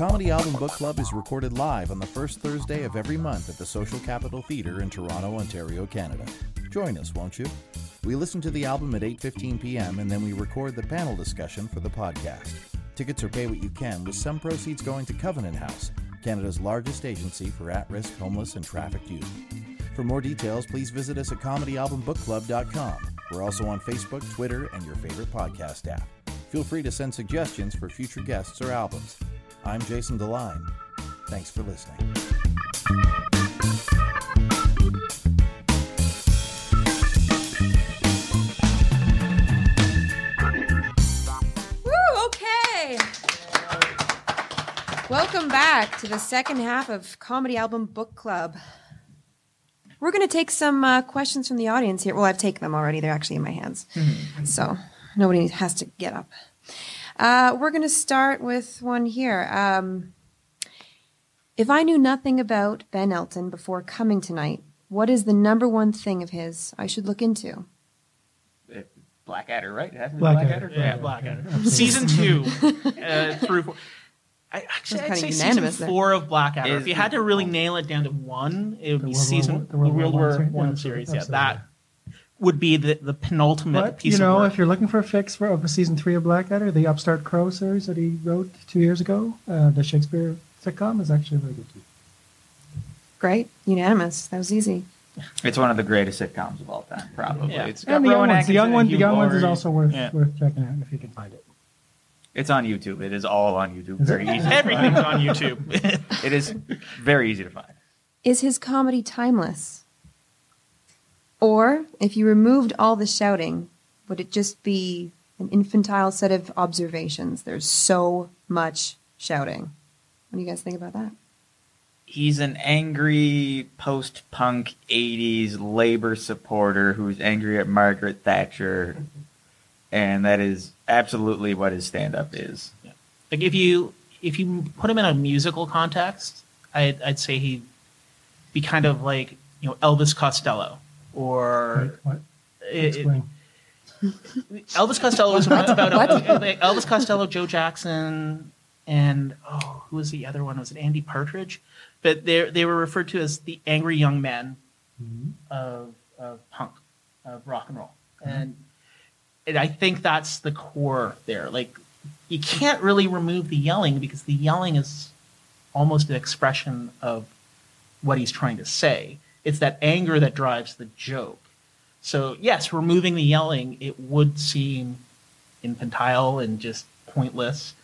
Comedy Album Book Club is recorded live on the first Thursday of every month at the Social Capital Theatre in Toronto, Ontario, Canada. Join us, won't you? We listen to the album at 8:15 p.m. and then we record the panel discussion for the podcast. Tickets are pay what you can, with some proceeds going to Covenant House, Canada's largest agency for at-risk homeless and trafficked youth. For more details, please visit us at comedyalbumbookclub.com. We're also on Facebook, Twitter, and your favorite podcast app. Feel free to send suggestions for future guests or albums. I'm Jason DeLine. Thanks for listening. Welcome back to the second half of Comedy Album Book Club. We're going to take some uh, questions from the audience here. Well, I've taken them already. They're actually in my hands. Mm-hmm. So nobody has to get up. Uh, we're going to start with one here. Um, if I knew nothing about Ben Elton before coming tonight, what is the number one thing of his I should look into? Blackadder, right? It has to be Blackadder. Blackadder. Yeah, Blackadder. Season two uh, through four. I, actually, I'd kinda say unanimous season there. four of Blackadder. Is if you had to really nail it down to one, it would The be World season One- the World War series? One Yeah, series. Yeah, that would be the, the penultimate piece. But piece you know, of work. if you're looking for a fix for of season three of Blackadder, the Upstart Crow series that he wrote two years ago, uh, the Shakespeare sitcom, is actually really good too. Great. Unanimous. That was easy. It's one of the greatest sitcoms of all time, probably. Yeah. It's got And the young Rowan ones, the young one, the young ones is also worth Yeah. worth checking out if you can find it. It's on YouTube. It is all on YouTube. Is Very it? easy. Everything's on YouTube. It is very easy to find. Is his comedy timeless? Or, if you removed all the shouting, would it just be an infantile set of observations? There's so much shouting. What do you guys think about that? He's an angry post-punk '80s labor supporter who's angry at Margaret Thatcher, and that is absolutely what his stand-up is. like if you if you put him in a musical context, I'd, I'd say he'd be kind of like you know Elvis Costello or Right? What? it- it- Elvis Costello was about What? Elvis Costello, Joe Jackson, and oh, who was the other one? Was it Andy Partridge? But they they were referred to as the angry young men Mhm. of, of punk, of rock and roll, and and I think that's the core there. Like you can't really remove the yelling because the yelling is almost an expression of what he's trying to say. It's that anger that drives the joke. So yes, removing the yelling, it would seem infantile and just pointless,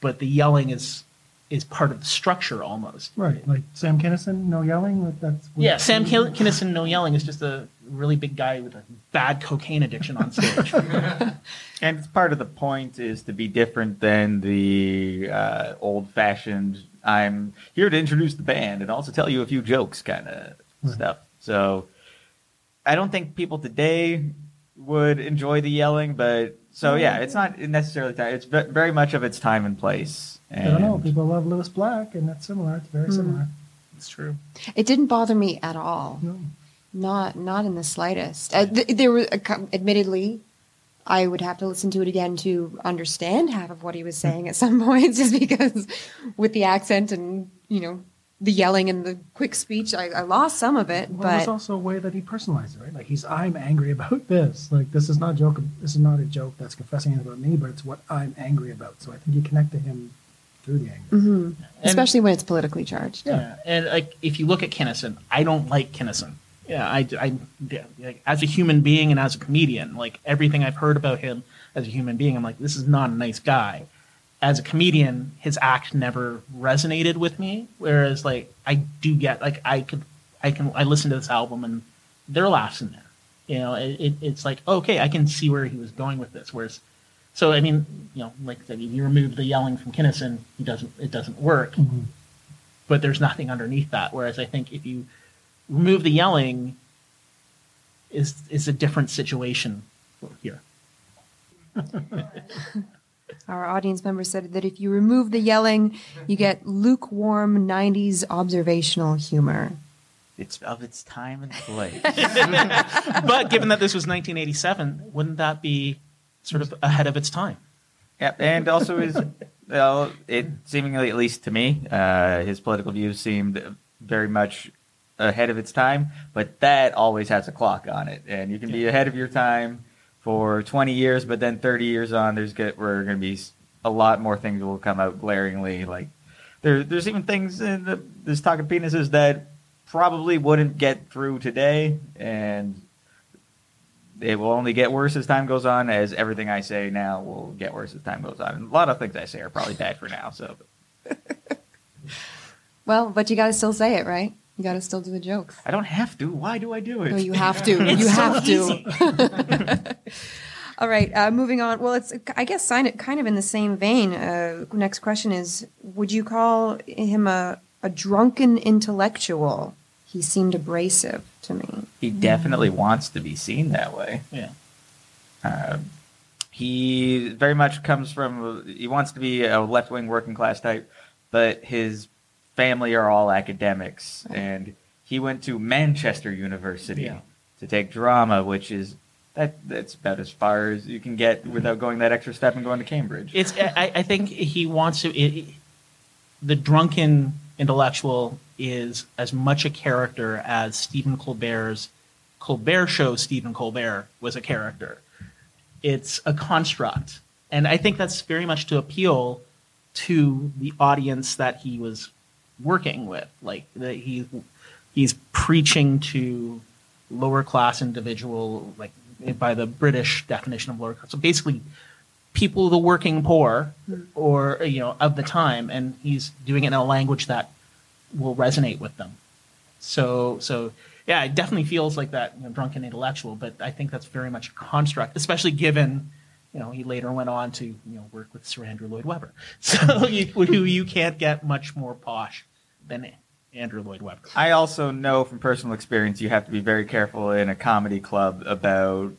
but the yelling is is part of the structure almost. Right, like Sam Kinison, no yelling. like That's Yeah, Sam Kin- Kinison, no yelling, is just a really big guy with a bad cocaine addiction on stage. And it's part of the point is to be different than the uh, old-fashioned. I'm here to introduce the band and also tell you a few jokes kind of Right. stuff. So I don't think people today would enjoy the yelling, but so yeah, it's not necessarily time. It's very much of its time and place. I don't know. People love Lewis Black, and that's similar. It's very hmm. similar. it's true. It didn't bother me at all. No. Not not in the slightest. Uh, th- there were, uh, a cou- admittedly, I would have to listen to it again to understand half of what he was saying hmm. at some points, just because with the accent and you know the yelling and the quick speech, I, I lost some of it. Well, there's but also a way that he personalized it, right? Like he's, I'm angry about this. Like this is not a joke. This is not a joke that's confessing anything about me, but it's what I'm angry about. So I think you connect to him through the anger. Mhm. especially when it's politically charged. Yeah. Yeah, and like if you look at Kinison, I don't like Kinison. Yeah, I, I yeah, like, as a human being and as a comedian, like everything I've heard about him as a human being, I'm like, this is not a nice guy. As a comedian, his act never resonated with me. Whereas, like, I do get like I could, I can, I listen to this album and there are laughs in there. You know, it, it, it's like okay, I can see where he was going with this. Whereas, so I mean, you know, like I said, if you remove the yelling from Kinison, he doesn't, it doesn't work Mhm. but there's nothing underneath that. Whereas I think if you remove the yelling, is is a different situation here. Our audience member said that if you remove the yelling, you get lukewarm '90s observational humor. It's of its time and place. But given that this was 1987, wouldn't that be sort of ahead of its time? Yep, and also is, well, it seemingly, at least to me, uh, his political views seemed very much ahead of its time. But that always has a clock on it, and you can be ahead of your time for 20 years, but then 30 years on, there's get, we're going to be a lot more things will come out glaringly. Like there, there's even things in the, this talk of penises that probably wouldn't get through today, and it will only get worse as time goes on. As everything I say now will get worse as time goes on. And a lot of things I say are probably bad for now. So Well, but you got to still say it, right? You got to still do the jokes. I don't have to. Why do I do it? No, you have to. you have to. All right, uh, moving on. Well, it's I guess sign it kind of in the same vein. Uh, next question is: Would you call him a a drunken intellectual? He seemed abrasive to me. He definitely wants to be seen that way. Yeah. Uh, he very much comes from. He wants to be a left wing working class type, but his family are all academics, Right. and he went to Manchester University Yeah. to take drama, which is that that's about as far as you can get without going that extra step and going to Cambridge. It's. I, I think he wants to. It, the drunken intellectual is as much a character as Stephen Colbert's Colbert show. Stephen Colbert was a character. It's a construct, and I think that's very much to appeal to the audience that he was working with. Like that he he's preaching to lower class individual, like by the British definition of lower class. So basically, people, the working poor, or you know, of the time, and he's doing it in a language that will resonate with them. So, so yeah, it definitely feels like that you know, drunken intellectual, but I think that's very much a construct, especially given. You know, he later went on to you know work with Sir Andrew Lloyd Webber, so you, who you can't get much more posh than Andrew Lloyd Webber. I also know from personal experience you have to be very careful in a comedy club about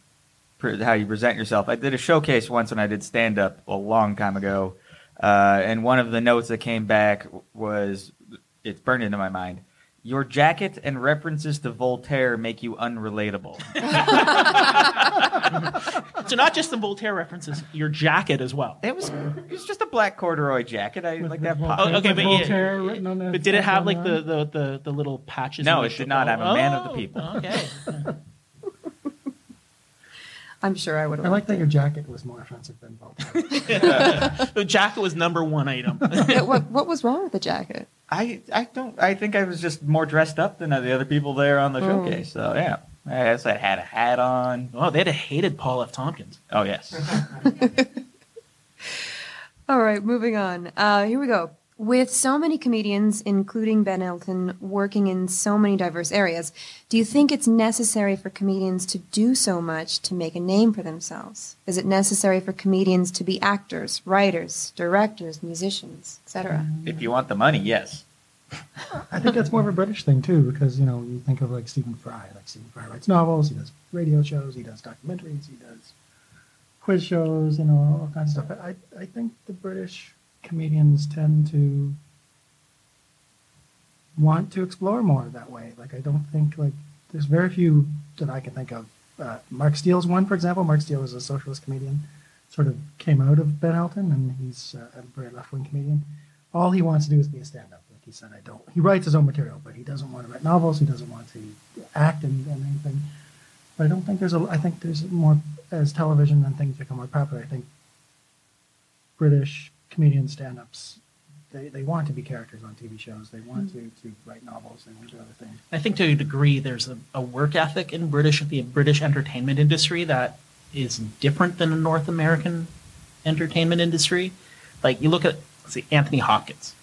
pre- how you present yourself. I did a showcase once when I did stand up a long time ago, uh, and one of the notes that came back was it's burned into my mind. Your jacket and references to Voltaire make you unrelatable. So not just the Voltaire references, your jacket as well. It was it was just a black corduroy jacket. I like that. pop- Oh, okay, With but yeah, Voltaire written on the But did it have like the, the, the, the little patches? No, on it the did not. I'm a oh, man of the Oh, people. Okay. I'm sure I would I have. like that your jacket was more offensive than Voltaire. the jacket was number one item. what, what was wrong with the jacket? I I don't. I think I was just more dressed up than the other people there on the Oh. showcase. So yeah, I guess I had a hat on. oh, they'd have hated Paul F. Tompkins. Oh yes. All right, moving on. Uh, here we go. With so many comedians, including Ben Elton, working in so many diverse areas, do you think it's necessary for comedians to do so much to make a name for themselves? Is it necessary for comedians to be actors, writers, directors, musicians, etc.? if you want the money, yes. I think that's more of a British thing too, because you know you think of like Stephen Fry. Like Stephen Fry writes novels, he does radio shows, he does documentaries, he does quiz shows, you know, all kinds of stuff. I I think the British comedians tend to want to explore more that way. Like I don't think like there's very few that I can think of. Uh, Mark Steel's one, for example. Mark Steel is a socialist comedian, sort of came out of Ben Elton, and he's uh, a very left wing comedian. All he wants to do is be a stand up. Like he said, I don't. He writes his own material, but he doesn't want to write novels. He doesn't want to act in, in anything. But I don't think there's a. I think there's more as television and things become more popular. I think British comedian stand ups. They, they want to be characters on TV shows. They want mm-hmm. to, to write novels. They want to do other things. I think to a degree there's a, a work ethic in British the British entertainment industry that is different than the North American entertainment industry. Like you look at see, Anthony Hopkins,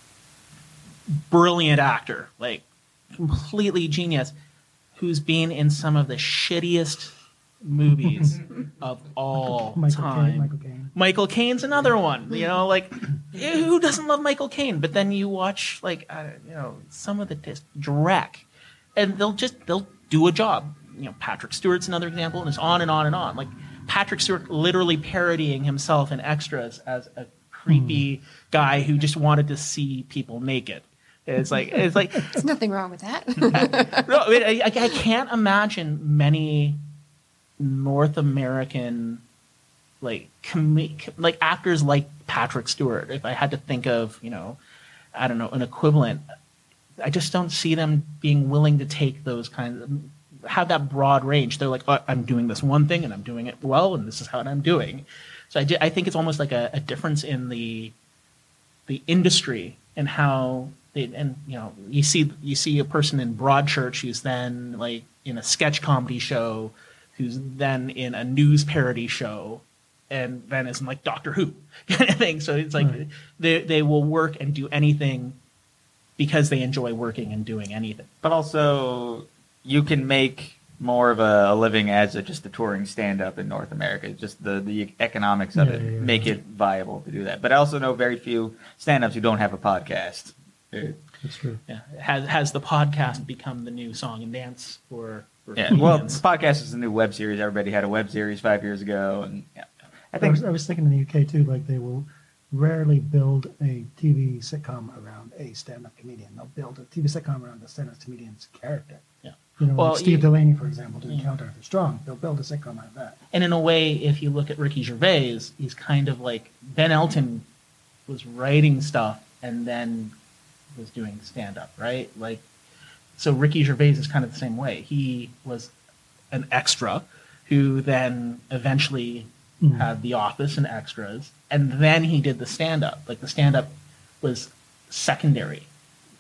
brilliant actor, like completely genius, who's been in some of the shittiest movies of all Michael time. Caine. Michael Caine. Michael Caine's another one. You know, like who doesn't love Michael Caine? But then you watch like uh, you know some of the just Drek, and they'll just they'll do a job. You know, Patrick Stewart's another example, and it's on and on and on. Like Patrick Stewart literally parodying himself in extras as a creepy guy who just wanted to see people naked. It's like it's like There's nothing wrong with that. no, I, mean, I, I can't imagine many North American like com- like actors like Patrick Stewart. If I had to think of, you know, I don't know, an equivalent, I just don't see them being willing to take those kinds of have that broad range. They're like, oh, I'm doing this one thing and I'm doing it well, and this is how I'm doing. So I, di- I think it's almost like a, a difference in the the industry and how they and you know you see you see a person in Broadchurch who's then like in a sketch comedy show, who's then in a news parody show, and then is in like Doctor Who kind of thing. So it's like Right. they they will work and do anything because they enjoy working and doing anything. But also, you can make more of a, living as a, just a touring stand-up in North America. Just the, the economics of Yeah, it yeah, yeah. make it viable to do that. But I also know very few stand-ups who don't have a podcast. That's true. Yeah. Has has the podcast become the new song and dance for, for Yeah, well, comedians? podcast is a new web series. Everybody had a web series five years ago, and yeah. I I, think was, I was thinking in the UK too, like they will rarely build a TV sitcom around a stand-up comedian. They'll build a TV sitcom around the stand-up comedian's character. Yeah. You know, Well, like Steve you- Delaney, for example, to Yeah. Count Arthur Strong. They'll build a sitcom out of that. And in a way, if you look at Ricky Gervais, he's kind of like Ben Elton was writing stuff and then was doing stand up, right? Like, so Ricky Gervais is kind of the same way. He was an extra who then eventually Mhm. had The Office and extras, and then he did the stand up. Like, the stand up was secondary.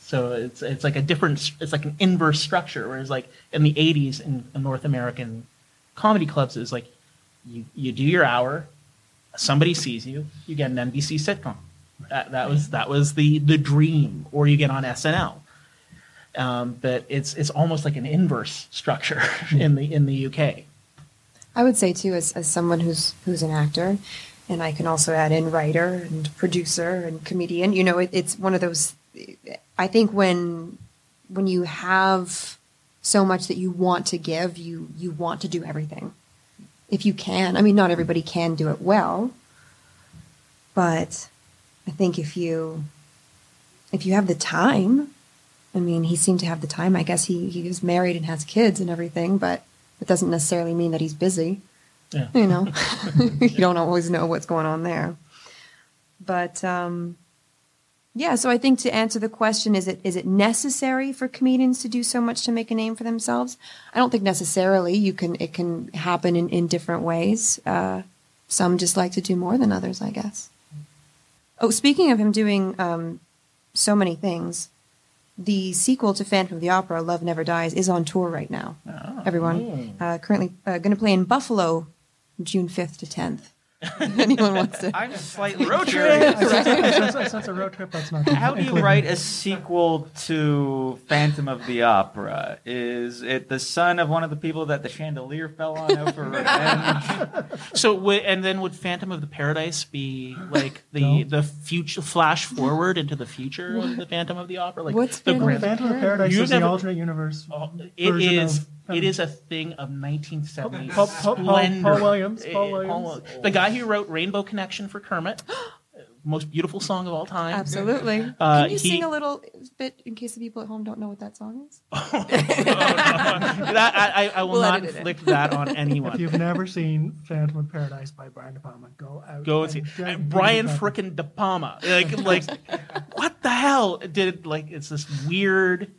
So it's it's like a different it's like an inverse structure. Whereas like in the '80s in, in North American comedy clubs is like you you do your hour, somebody sees you, you get an NBC sitcom. That that was that was the the dream, or you get on SNL. Um, but it's it's almost like an inverse structure in the in the UK. I would say too, as, as someone who's who's an actor, and I can also add in writer and producer and comedian. You know, it, it's one of those. I think when when you have so much that you want to give, you you want to do everything, if you can. I mean, not everybody can do it well, but I think if you if you have the time, I mean, he seemed to have the time. I guess he he was married and has kids and everything, but it doesn't necessarily mean that he's busy. Yeah. You know, you don't always know what's going on there. But um, yeah, so I think to answer the question, is it is it necessary for comedians to do so much to make a name for themselves? I don't think necessarily. You can it can happen in in different ways. Uh, some just like to do more than others, I guess. Oh, speaking of him doing um, so many things, the sequel to Phantom of the Opera, Love Never Dies, is on tour right now. Everyone uh, currently uh, going to play in Buffalo, June fifth to tenth. If anyone wants to. I'm slightly Road curious. I sense, I sense a road trip that's not. How do you write a sequel to Phantom of the Opera? Is it the son of one of the people that the chandelier fell on out for revenge? So wi- and then would Phantom of the Paradise be like the No. the future flash forward into the future of the Phantom of the Opera? Like What's the Phantom grand- of Phantom of Paradise You've is never- the alternate universe. Oh, it version of- It is a thing of 1970s Paul- Paul- Paul- splendor. Paul Williams, Paul Williams. the guy who wrote Rainbow Connection for Kermit, most beautiful song of all time. Absolutely. Uh, Can you he- sing a little bit in case the people at home don't know what that song is? That- I, I, I will We'll not edit it in. inflict that on anyone. If anyone. you've never seen Phantom of Paradise by Brian De Palma, go out. Go and see and Brian it up. frickin' De Palma. Like, like, what the hell did like? It's this weird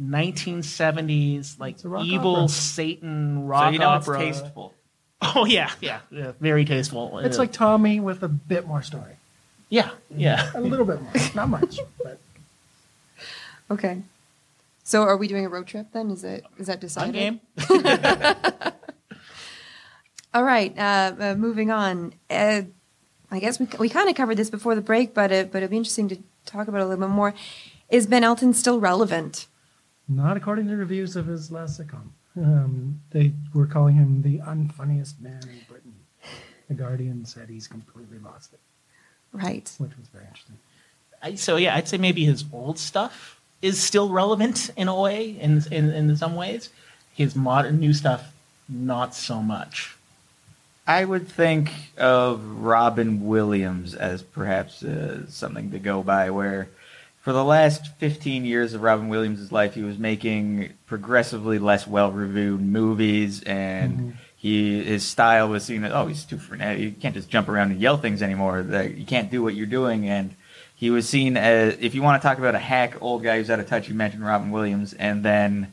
1970s like It's a rock evil opera. Satan rock so you know opera. it's tasteful. Oh yeah, yeah, yeah, very tasteful. It's Uh, like Tommy with a bit more story. yeah, yeah. A little bit more, not much, but Okay. So are we doing a road trip then? Is it is that I'm decided? game. All right. Uh, uh, moving on. Uh, I guess we we kind of covered this before the break, but it, but it'd be interesting to talk about it a little bit more. Is Ben Elton still relevant? Not according to reviews of his last sitcom. Um, they were calling him the unfunniest man in Britain. The Guardian said he's completely lost it, Right. which was very interesting. I, so yeah, I'd say maybe his old stuff is still relevant in a way, in in, in some ways. His modern new stuff, not so much. I would think of Robin Williams as perhaps uh, something to go by, where for the last 15 years of Robin Williams' life, he was making progressively less well-reviewed movies, and mm-hmm. he his style was seen as, oh, he's too frenetic. You can't just jump around and yell things anymore. Like, you can't do what you're doing, and he was seen as, if you want to talk about a hack old guy who's out of touch, you mentioned Robin Williams, and then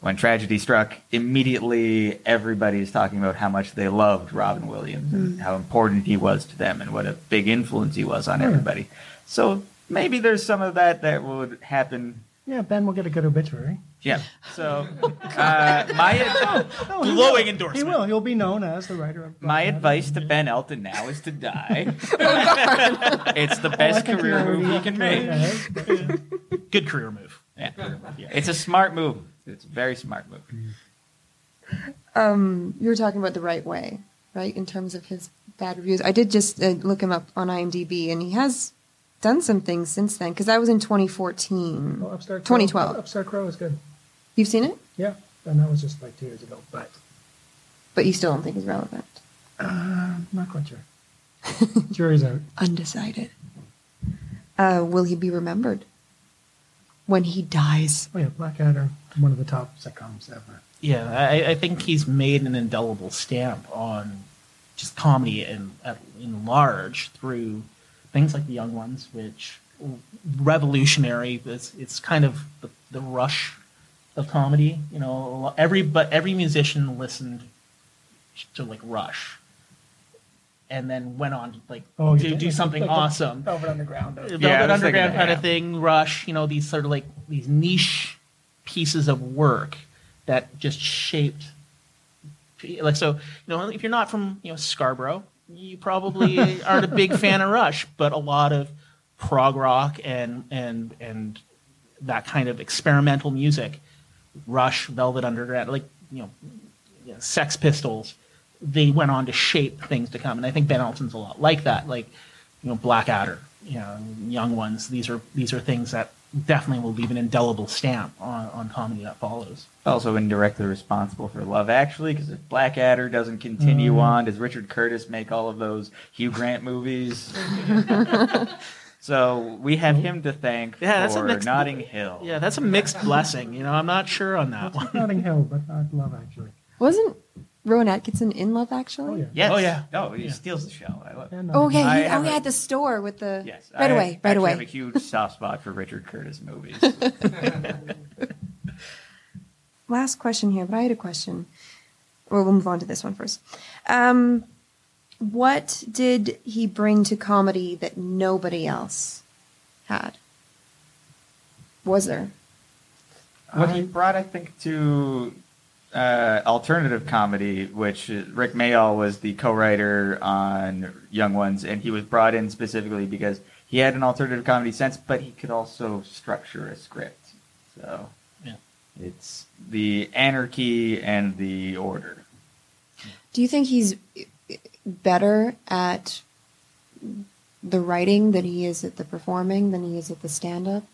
when tragedy struck, immediately everybody is talking about how much they loved Robin Williams and mm-hmm. how important he was to them and what a big influence he was on Yeah. everybody. So maybe there's some of that that would happen. Yeah, Ben will get a good obituary. Yeah. So uh, my Oh, he Glowing will. endorsement. He will. He'll be known as the writer of. my Black advice to Ben Elton now is to die. Oh, it's the Oh, I best think career already move he can make. has, but, Good career move. Yeah. It's a smart move. It's a very smart move. um, you were talking about the Wright Way, right? In terms of his bad reviews, I did just uh, look him up on IMDb, and he has done some things since then. Because I was in 2014, Well, Upstart Crow, 2012. Upstart Crow is good. You've seen it, Yeah, and that was just like two years ago, but but you still don't think it's relevant. uh, I'm not quite sure. Jury's out. Undecided. Uh, will he be remembered when he dies? Oh yeah, Blackadder, one of the top sitcoms ever. Yeah, I, I think he's made an indelible stamp on just comedy in at, in large through things like The Young Ones, which revolutionary. It's it's kind of the, the rush of comedy. You know, every but every musician listened to like Rush, and then went on to like Oh, you do, do something like the awesome. Velvet Underground. Velvet Yeah, I was thinking Underground kind yeah. of thing, Rush, you know, these sort of like these niche pieces of work that just shaped like so, you know, if you're not from, you know, Scarborough, you probably aren't a big fan of Rush, but a lot of prog rock and and and that kind of experimental music, Rush, Velvet Underground, like, you know, you know, Sex Pistols, they went on to shape things to come. And I think Ben Elton's a lot like that. Like, you know, Blackadder, you know, Young Ones. These are these are things that definitely will leave an indelible stamp on, on comedy that follows. Also indirectly responsible for Love Actually, because if Blackadder doesn't continue Mm. on, does Richard Curtis make all of those Hugh Grant movies? so we have him to thank Yeah, that's a for mixed- Notting Hill. Yeah, that's a mixed blessing. You know, I'm not sure on that one. Notting Hill, but not Love Actually. Wasn't Rowan Atkinson in Love Actually? Oh yeah. Yes. Oh, yeah. Oh, he Yeah. steals the show. I love. And Oh Notting yeah, I he, oh yeah, at the store with the Yes. right I away, right actually away. have a huge soft spot for Richard Curtis movies. last question here, but I had a question. Well, we'll move on to this one first. Um, what did he bring to comedy that nobody else had? Was there? what he brought, I think, to uh, alternative comedy, which uh, Rik Mayall was the co-writer on Young Ones, and he was brought in specifically because he had an alternative comedy sense, but he could also structure a script. So Yeah. it's the anarchy and the order. Do you think he's better at the writing than he is at the performing than he is at the stand-up?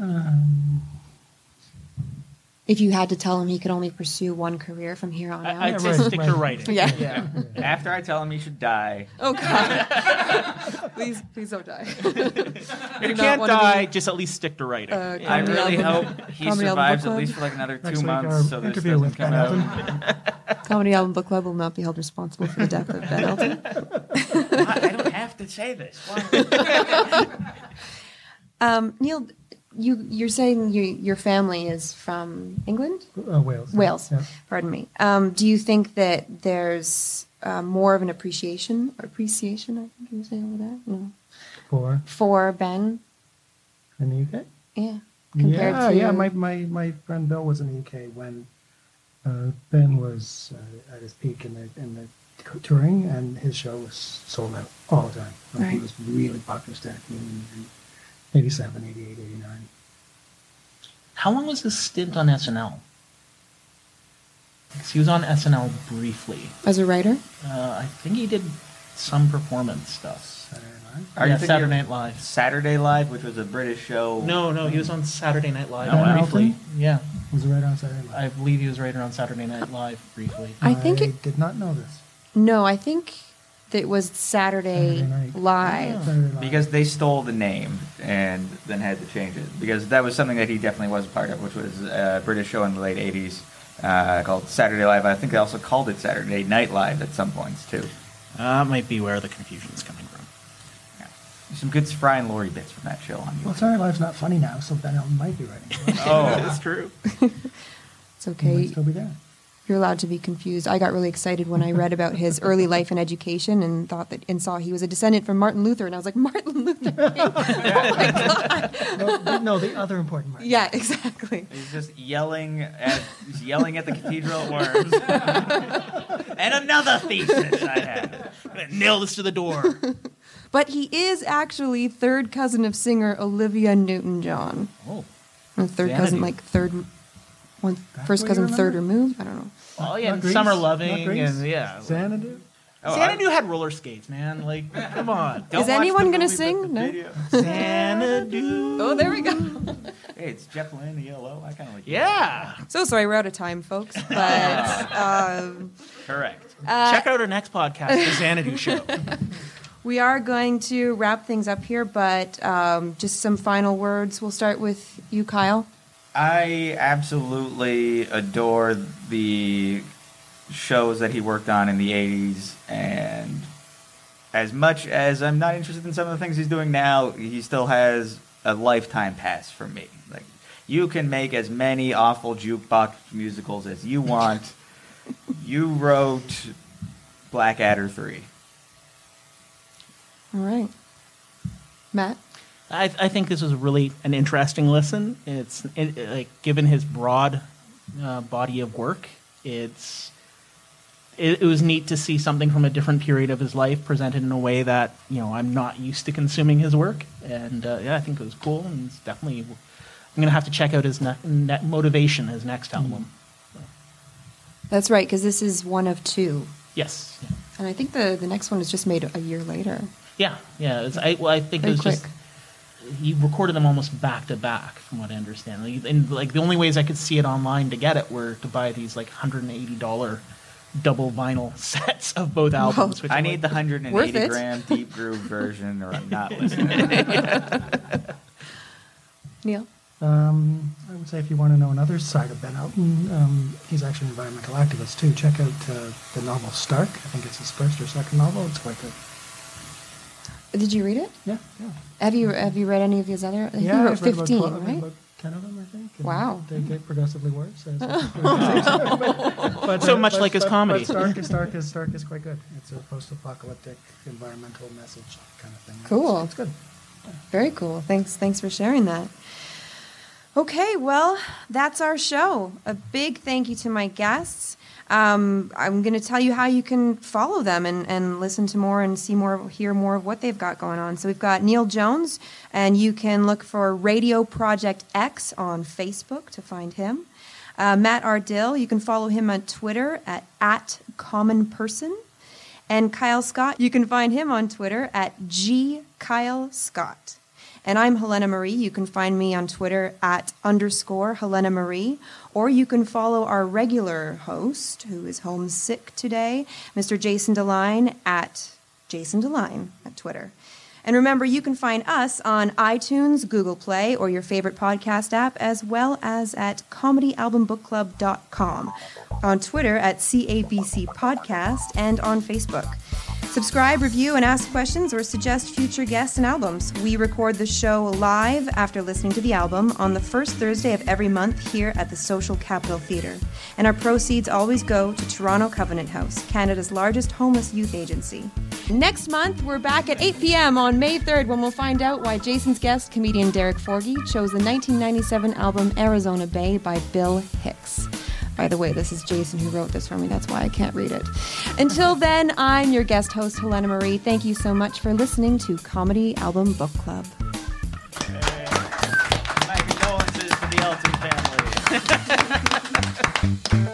Um, If you had to tell him he could only pursue one career from here on out, I, I'd say right, stick to writing. Yeah. yeah. After I tell him he should die, oh god, please, please don't die. If you can't wanna be, die, just at least stick to writing. uh, I Comedy really album- hope he Comedy survives at least for like another next two week, months, so this interview doesn't with come out. Comedy Album Book Club will not be held responsible for the death of Ben Elton. I don't have to say this. Um, Neil, you you're saying you, your family is from England, Uh, Wales. Wales. Yeah. Pardon me. Um, do you think that there's uh, more of an appreciation appreciation? I think you were saying over there. No. For For Ben, in the UK. yeah. Compared yeah, to yeah. My, my my friend Bill was in the UK when uh, Ben was uh, at his peak in the in the touring, and his show was sold out all the time. Like, He was really popular in 87, 88, 89. How long was his stint on SNL? he was on SNL briefly. as a writer. Uh, I think he did some performance stuff. Saturday Night. Are yeah, you Saturday Night Live. Saturday Live, which was a British show. No, no, he was on Saturday Night Live Oh, wow. briefly. Elton? Yeah, Was right on Saturday Night. I believe he was a writer on Saturday Night Live briefly. I think it- did not know this. No, I think that it was Saturday, Saturday night. Live. Saturday Night. Because they stole the name and then had to change it. Because that was something that he definitely was a part of, which was a British show in the late 80s uh, called Saturday Live. I think they also called it Saturday Night Live at some points, too. That might be where the confusion is coming from. Yeah. Some good Fry and Laurie bits from that show on well, YouTube. Saturday Night's not funny now, so Ben Elton might be writing. Oh, That's true. It's He okay. might still be there. You're allowed to be confused. I got really excited when I read about his early life and education and thought that and saw he was a descendant from Martin Luther, and I was like, Martin Luther. King. oh my god. No, the- no, the other important part. Yeah, exactly. He's just yelling at he's yelling at the cathedral at Worms. and another thesis I had. I'm gonna nail this to the door. But he is actually third cousin of singer Olivia Newton-John. oh, Or third Vanity. cousin, like third, one, That's first what you cousin, third remember? removed. I don't know. Oh yeah, Not and Grease? summer Not loving and yeah. Xanadu. Oh, Xanadu I- had roller skates, man. Like, come on. Don't Is anyone gonna movie, sing? No? video. Xanadu. Oh, there we go. Hey, it's Jeff Lynne, the ELO. I kind of like. Yeah. So sorry, we're out of time, folks. But um, Correct. Check out our next podcast, The Xanadu Show. we are going to wrap things up here. But um, just some final words. We'll start with you, Kyle. I absolutely adore the shows that he worked on in the 80s and as much as I'm not interested in some of the things he's doing now, he still has a lifetime pass for me. Like you can make as many awful jukebox musicals as you want. you wrote Blackadder 3. All right, Matt. I, I think this was really an interesting listen. It's it, it- like given his broad uh, body of work, it's it, it was neat to see something from a different period of his life presented in a way that you know I'm not used to consuming his work, and uh, yeah, I think it was cool and it's definitely. I'm gonna have to check out his ne- ne- Motorvation, his next album. That's right, because this is one of two, Yes, yeah, and I think the the next one is just made a year later. yeah, yeah. It's, I well, I think Very it was quick. just he recorded them almost back to back, from what I understand. Like, And like the only ways I could see it online to get it were to buy these like hundred and eighty dollar double vinyl sets of both albums. Which I I'm need the 180 gram deep groove version or I'm not listening. Neil. Um, I would say if you want to know another side of Ben Elton, um, he's actually an environmental activist too. Check out uh, the novel Stark. I think it's his first or second novel. It's quite good. Did you read it? Yeah, yeah. Have you have you read any of his other? He yeah, wrote I've read about fifteen, 12 right? about ten of them, I think. Wow. They get progressively worse. as But- but, So much but- like his comedy. But Stark is Stark is Stark is quite good. It's a post-apocalyptic environmental message kind of thing. Cool. It's, it's good. Very cool. Thanks. Thanks for sharing that. Okay, well, that's our show. A big thank you to my guests. Um, I'm going to tell you how you can follow them and, and listen to more and see more, hear more of what they've got going on. So we've got Neil Jones, and you can look for Radio Project X on Facebook to find him. Uh, Matt Ardill, you can follow him on Twitter at, at Common Person. And Kyle Scott, you can find him on Twitter at G Kyle Scott. And I'm Helena Marie. You can find me on Twitter at underscore Helena Marie, or you can follow our regular host, who is homesick today, Mr. Jason Deline at Jason Deline at Twitter. And remember, you can find us on iTunes, Google Play, or your favorite podcast app, as well as at comedyalbumbookclub.com, on Twitter at CABC Podcast, and on Facebook. Subscribe, review, and ask questions or suggest future guests and albums. We record the show live after listening to the album on the first Thursday of every month here at the Social Capital Theatre. And our proceeds always go to Toronto Covenant House, Canada's largest homeless youth agency. Next month, we're back at 8 p.m. on May 3rd when we'll find out why Jason's guest, comedian Derek Forgie, chose the 1997 album Arizona Bay by Bill Hicks. By the way, this is Jason who wrote this for me. That's why I can't read it. Until then, I'm your guest host, Helena Marie. Thank you so much for listening to Comedy Album Book Club. My condolences to the Elton family.